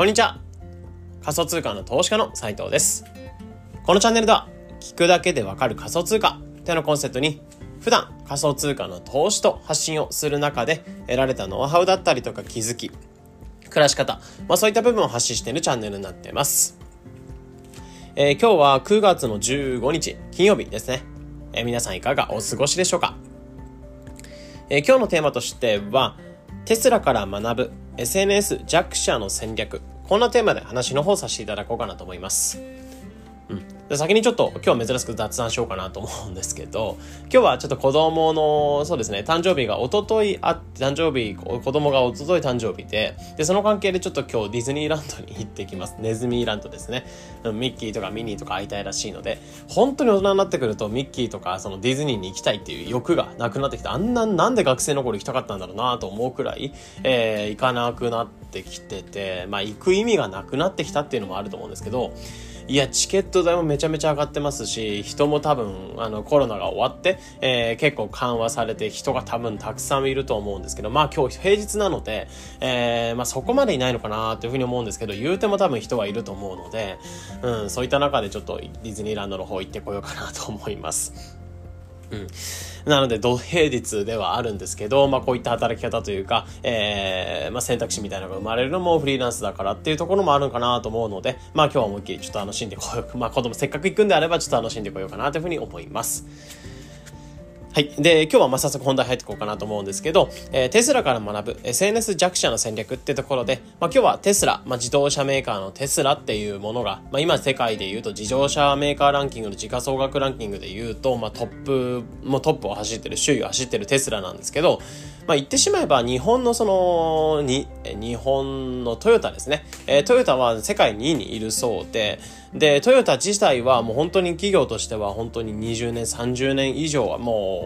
こんにちは。仮想通貨の投資家の斉藤です。このチャンネルでは、聞くだけでわかる仮想通貨というのコンセプトに、普段仮想通貨の投資と発信をする中で得られたノウハウだったりとか気づき、暮らし方、まあそういった部分を発信しているチャンネルになっています。えー、今日は9月の15日、金曜日ですね。えー、皆さんいかがお過ごしでしょうか、えー、今日のテーマとしては、テスラから学ぶ SNS 弱者の戦略。こんなテーマで話の方させていただこうかなと思います。うん。先にちょっと今日は珍しく雑談しようかなと思うんですけど、今日はちょっと子供の、そうですね、誕生日が一昨日あって、誕生日、子供が一昨日誕生日で、で、その関係でちょっと今日ディズニーランドに行ってきます。ネズミーランドですね。ミッキーとかミニーとか会いたいらしいので、本当に大人になってくるとミッキーとかそのディズニーに行きたいっていう欲がなくなってきて、あんな、なんで学生の頃行きたかったんだろうなと思うくらい、えー、行かなくなってきてて、まあ行く意味がなくなってきたっていうのもあると思うんですけど、いや、チケット代もめちゃめちゃ上がってますし、人も多分、あの、コロナが終わって、えー、結構緩和されて、人が多分たくさんいると思うんですけど、まあ今日平日なので、えー、まあそこまでいないのかなというふうに思うんですけど、言うても多分人はいると思うので、うん、そういった中でちょっとディズニーランドの方行ってこようかなと思います。うん。なので、土平日ではあるんですけど、まあこういった働き方というか、えー、まあ選択肢みたいなのが生まれるのもフリーランスだからっていうところもあるのかなと思うので、まあ今日は思いっきりちょっと楽しんでこよう。まあ子供せっかく行くんであればちょっと楽しんでこようかなというふうに思います。はい。で、今日はまあ早速本題入っていこうかなと思うんですけど、えー、テスラから学ぶ SNS 弱者の戦略っていうところで、まあ今日はテスラ、まあ自動車メーカーのテスラっていうものが、まあ今世界で言うと自動車メーカーランキングの時価総額ランキングで言うと、まあトップ、もトップを走ってる、首位を走ってるテスラなんですけど、まあ言ってしまえば日本のその、に、日本のトヨタですね。えー、トヨタは世界2位にいるそうで、で、トヨタ自体はもう本当に企業としては本当に20年、30年以上はもう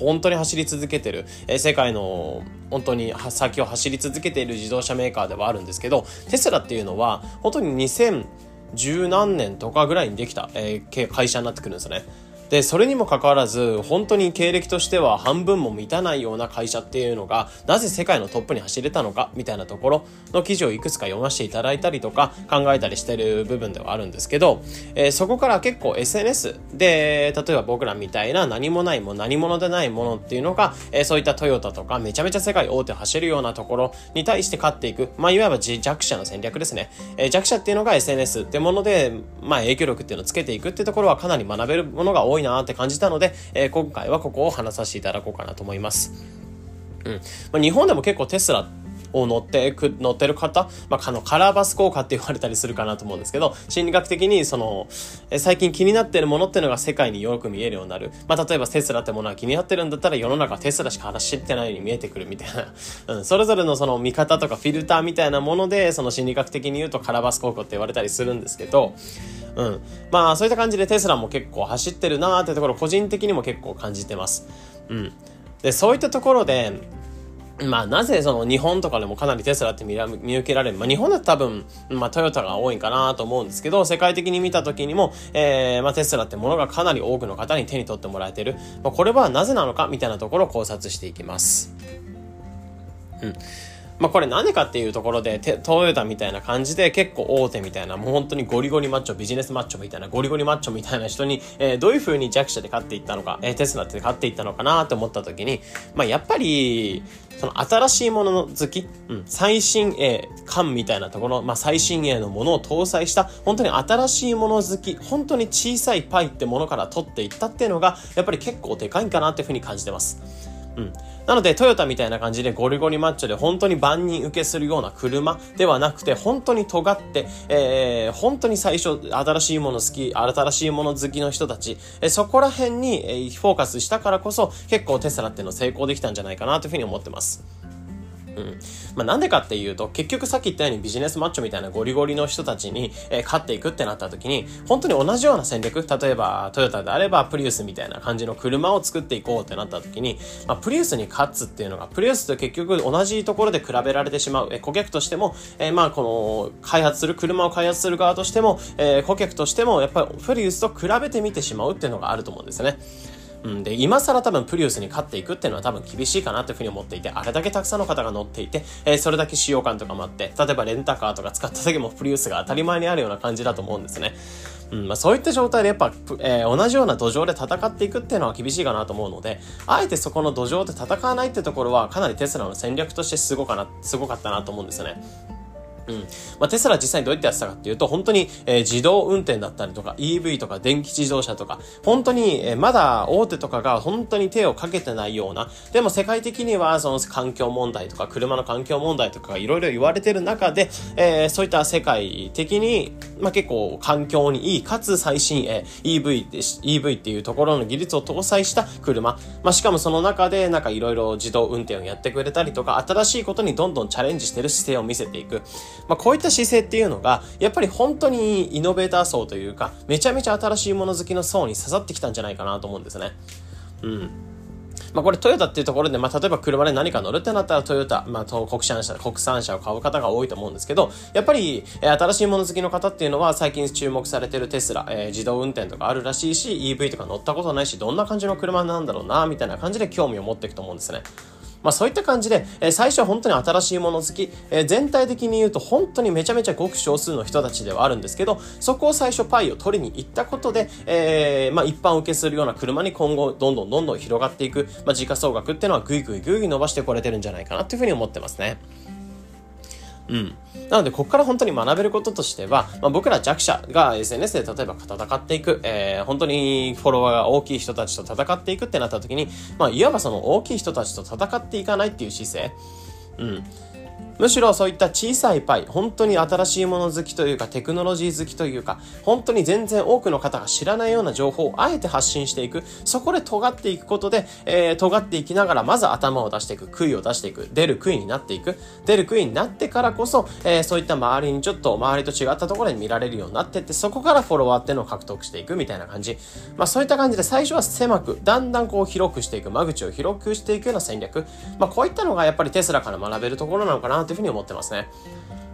本当に走り続けてる、えー、世界の本当に先を走り続けている自動車メーカーではあるんですけど、テスラっていうのは本当に2010何年とかぐらいにできた、えー、会社になってくるんですよね。で、それにもかかわらず、本当に経歴としては半分も満たないような会社っていうのが、なぜ世界のトップに走れたのか、みたいなところの記事をいくつか読ませていただいたりとか、考えたりしてる部分ではあるんですけど、えー、そこから結構 SNS で、例えば僕らみたいな何もないも何者でないものっていうのが、えー、そういったトヨタとかめちゃめちゃ世界大手走るようなところに対して勝っていく、まあ、いわば弱者の戦略ですね。えー、弱者っていうのが SNS ってもので、まあ、影響力っていうのをつけていくっていうところはかなり学べるものが多いいなって感じたので、えー、今回はここを話させていただこうかなと思います。うん。まあ、日本でも結構テスラを乗ってく、乗ってる方、まあ、あの、カラーバス効果って言われたりするかなと思うんですけど、心理学的に、その、え最近気になってるものっていうのが世界によく見えるようになる。まあ、例えばテスラってものは気になってるんだったら世の中テスラしか話してないように見えてくるみたいな。うん、それぞれのその見方とかフィルターみたいなもので、その心理学的に言うとカラーバス効果って言われたりするんですけど、うん。まあ、そういった感じでテスラも結構走ってるなーってところ、個人的にも結構感じてます。うん。で、そういったところで、まあなぜその日本とかでもかなりテスラって見受けられる。まあ日本だと多分、まあトヨタが多いかなと思うんですけど、世界的に見た時にも、えー、まあテスラってものがかなり多くの方に手に取ってもらえてる。まあこれはなぜなのかみたいなところを考察していきます。うん。まあこれなんでかっていうところで、トヨタみたいな感じで結構大手みたいな、もう本当にゴリゴリマッチョ、ビジネスマッチョみたいな、ゴリゴリマッチョみたいな人に、えー、どういう風に弱者で勝っていったのか、えー、テスラって勝っていったのかなって思った時に、まあやっぱり、その新しいものの好き、うん、最新鋭感みたいなところ、まあ最新鋭のものを搭載した、本当に新しいもの好き、本当に小さいパイってものから取っていったっていうのが、やっぱり結構でかいんかなっていう風に感じてます。うん。なので、トヨタみたいな感じでゴリゴリマッチョで本当に万人受けするような車ではなくて、本当に尖って、えー、本当に最初、新しいもの好き、新しいもの好きの人たち、えー、そこら辺に、えー、フォーカスしたからこそ、結構テスラっていうの成功できたんじゃないかなというふうに思ってます。うん。まあ、なんでかっていうと、結局さっき言ったようにビジネスマッチョみたいなゴリゴリの人たちに、えー、勝っていくってなった時に、本当に同じような戦略、例えばトヨタであればプリウスみたいな感じの車を作っていこうってなった時に、まあ、プリウスに勝つっていうのが、プリウスと結局同じところで比べられてしまう、えー、顧客としても、えー、まあこの開発する、車を開発する側としても、えー、顧客としても、やっぱりプリウスと比べてみてしまうっていうのがあると思うんですよね。うん、で、今更多分プリウスに勝っていくっていうのは多分厳しいかなっていうふうに思っていて、あれだけたくさんの方が乗っていて、えー、それだけ使用感とかもあって、例えばレンタカーとか使った時もプリウスが当たり前にあるような感じだと思うんですね。うんまあ、そういった状態でやっぱ、えー、同じような土壌で戦っていくっていうのは厳しいかなと思うので、あえてそこの土壌で戦わないってところはかなりテスラの戦略としてすごかな、すごかったなと思うんですよね。うん。まあ、テスラ実際にどうやってやってたかっていうと、本当に、えー、自動運転だったりとか、EV とか電気自動車とか、本当に、えー、まだ大手とかが本当に手をかけてないような、でも世界的にはその環境問題とか、車の環境問題とかがいろいろ言われてる中で、えー、そういった世界的に、まあ、結構環境にいい、かつ最新鋭、EV で、EV っていうところの技術を搭載した車。まあ、しかもその中で、なんかいろいろ自動運転をやってくれたりとか、新しいことにどんどんチャレンジしてる姿勢を見せていく。まあ、こういった姿勢っていうのが、やっぱり本当にイノベーター層というか、めちゃめちゃ新しいもの好きの層に刺さってきたんじゃないかなと思うんですね。うん。まあ、これトヨタっていうところで、まあ、例えば車で何か乗るってなったらトヨタ、まあ、国産車、国産車を買う方が多いと思うんですけど、やっぱり、え、新しいもの好きの方っていうのは最近注目されてるテスラ、えー、自動運転とかあるらしいし、EV とか乗ったことないし、どんな感じの車なんだろうな、みたいな感じで興味を持っていくと思うんですね。まあそういった感じで、え、最初は本当に新しいもの好き、え、全体的に言うと本当にめちゃめちゃごく少数の人たちではあるんですけど、そこを最初パイを取りに行ったことで、えー、まあ一般受けするような車に今後どんどんどんどん広がっていく、まあ時価総額っていうのはぐいぐいぐいぐい伸ばしてこれてるんじゃないかなっていうふうに思ってますね。うん。なので、ここから本当に学べることとしては、まあ、僕ら弱者が SNS で例えば戦っていく、えー、本当にフォロワーが大きい人たちと戦っていくってなった時に、まあ、いわばその大きい人たちと戦っていかないっていう姿勢。うん。むしろそういった小さいパイ、本当に新しいもの好きというか、テクノロジー好きというか、本当に全然多くの方が知らないような情報をあえて発信していく。そこで尖っていくことで、えー、尖っていきながら、まず頭を出していく、杭を出していく、出る杭になっていく。出る杭になってからこそ、えー、そういった周りにちょっと周りと違ったところで見られるようになってって、そこからフォロワーっていうのを獲得していくみたいな感じ。まあそういった感じで最初は狭く、だんだんこう広くしていく、間口を広くしていくような戦略。まあこういったのがやっぱりテスラから学べるところなのかなというふうに思ってますね。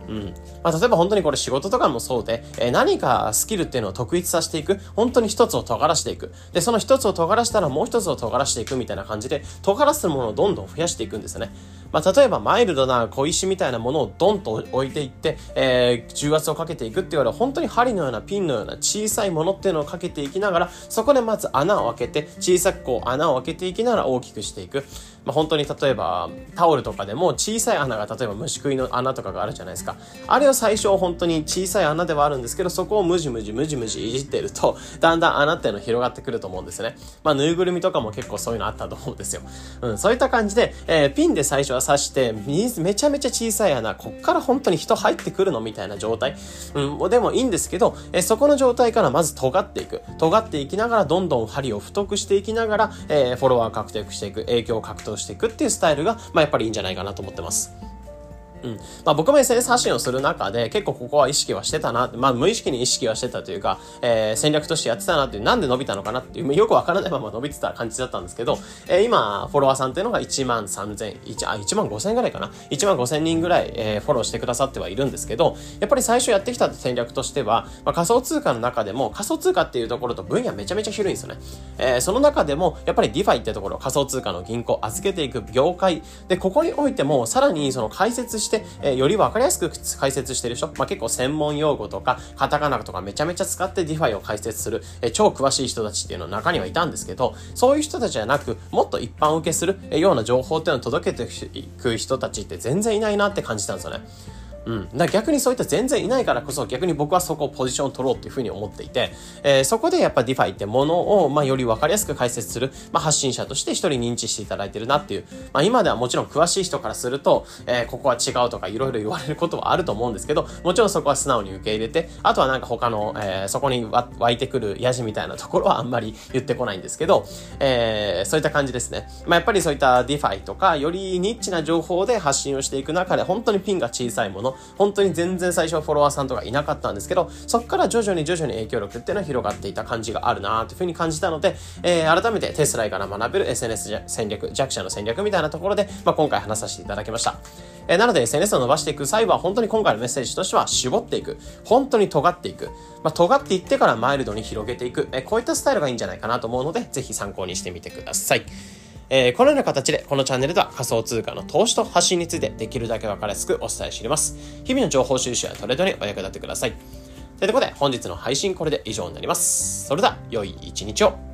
うん。まあ、例えば本当にこれ仕事とかもそうで、えー、何かスキルっていうのを特一させていく。本当に一つを尖らしていく。で、その一つを尖らしたらもう一つを尖らしていくみたいな感じで、尖らすものをどんどん増やしていくんですよね。まあ、例えばマイルドな小石みたいなものをドンと置いていって、えー、重圧をかけていくって言われる本当に針のようなピンのような小さいものっていうのをかけていきながら、そこでまず穴を開けて、小さくこう穴を開けていきながら大きくしていく。まあ、本当に例えばタオルとかでも小さい穴が例えば虫食いの穴とかがあるじゃないですか。あれは最初本当に小さい穴ではあるんですけど、そこをムジムジムジムジいじってると、だんだん穴っていうの広がってくると思うんですね。まあ、ぬいぐるみとかも結構そういうのあったと思うんですよ。うん、そういった感じで、えー、ピンで最初は刺して、めちゃめちゃ小さい穴、こっから本当に人入ってくるのみたいな状態。うん、でもいいんですけど、え、そこの状態からまず尖っていく。尖っていきながら、どんどん針を太くしていきながら、えー、フォロワー獲得していく、影響を獲得していくっていうスタイルが、まあ、やっぱりいいんじゃないかなと思ってます。うん。まあ僕も SNS 発信をする中で結構ここは意識はしてたな、まあ無意識に意識はしてたというか、えー、戦略としてやってたなっていう、なんで伸びたのかなっていう、よくわからないまま伸びてた感じだったんですけど、えー、今、フォロワーさんっていうのが1万3000、1, あ1万5000ぐらいかな。1万5000人ぐらい、えー、フォローしてくださってはいるんですけど、やっぱり最初やってきた戦略としては、まあ、仮想通貨の中でも仮想通貨っていうところと分野めちゃめちゃ広いんですよね。えー、その中でも、やっぱり DeFi ってところ、仮想通貨の銀行、預けていく業界、で、ここにおいても、さらにその解説して、えー、よりわかりやすく解説してる人、まあ、結構専門用語とか、カタカナとかめちゃめちゃ使って DeFi を解説する、え超詳しい人たちっていうの中にはいたんですけど、そういう人たちじゃなく、もっと一般受けするような情報っていうのを届けていく人たちって全然いないなって感じたんですよね。うん。だ逆にそういった全然いないからこそ逆に僕はそこをポジションを取ろうっていうふうに思っていて、えー、そこでやっぱ DeFi ってものを、まあ、より分かりやすく解説する、まあ、発信者として一人認知していただいてるなっていう、まあ、今ではもちろん詳しい人からすると、えー、ここは違うとかいろいろ言われることはあると思うんですけど、もちろんそこは素直に受け入れて、あとはなんか他の、えー、そこに湧いてくるヤジみたいなところはあんまり言ってこないんですけど、えー、そういった感じですね。まあ、やっぱりそういった DeFi とか、よりニッチな情報で発信をしていく中で、本当にピンが小さいもの、の、本当に全然最初フォロワーさんとかいなかったんですけど、そこから徐々に徐々に影響力っていうのは広がっていた感じがあるなというふうに感じたので、えー、改めてテスラから学べる SNS 戦略、弱者の戦略みたいなところで、まあ、今回話させていただきました。えー、なので SNS を伸ばしていく際は、本当に今回のメッセージとしては絞っていく。本当に尖っていく。まあ、尖っていってからマイルドに広げていく。えー、こういったスタイルがいいんじゃないかなと思うので、ぜひ参考にしてみてください。えー、このような形でこのチャンネルでは仮想通貨の投資と発信についてできるだけ分かりやすくお伝えしています。日々の情報収集やトレードにお役立てください。ということで本日の配信これで以上になります。それでは良い一日を。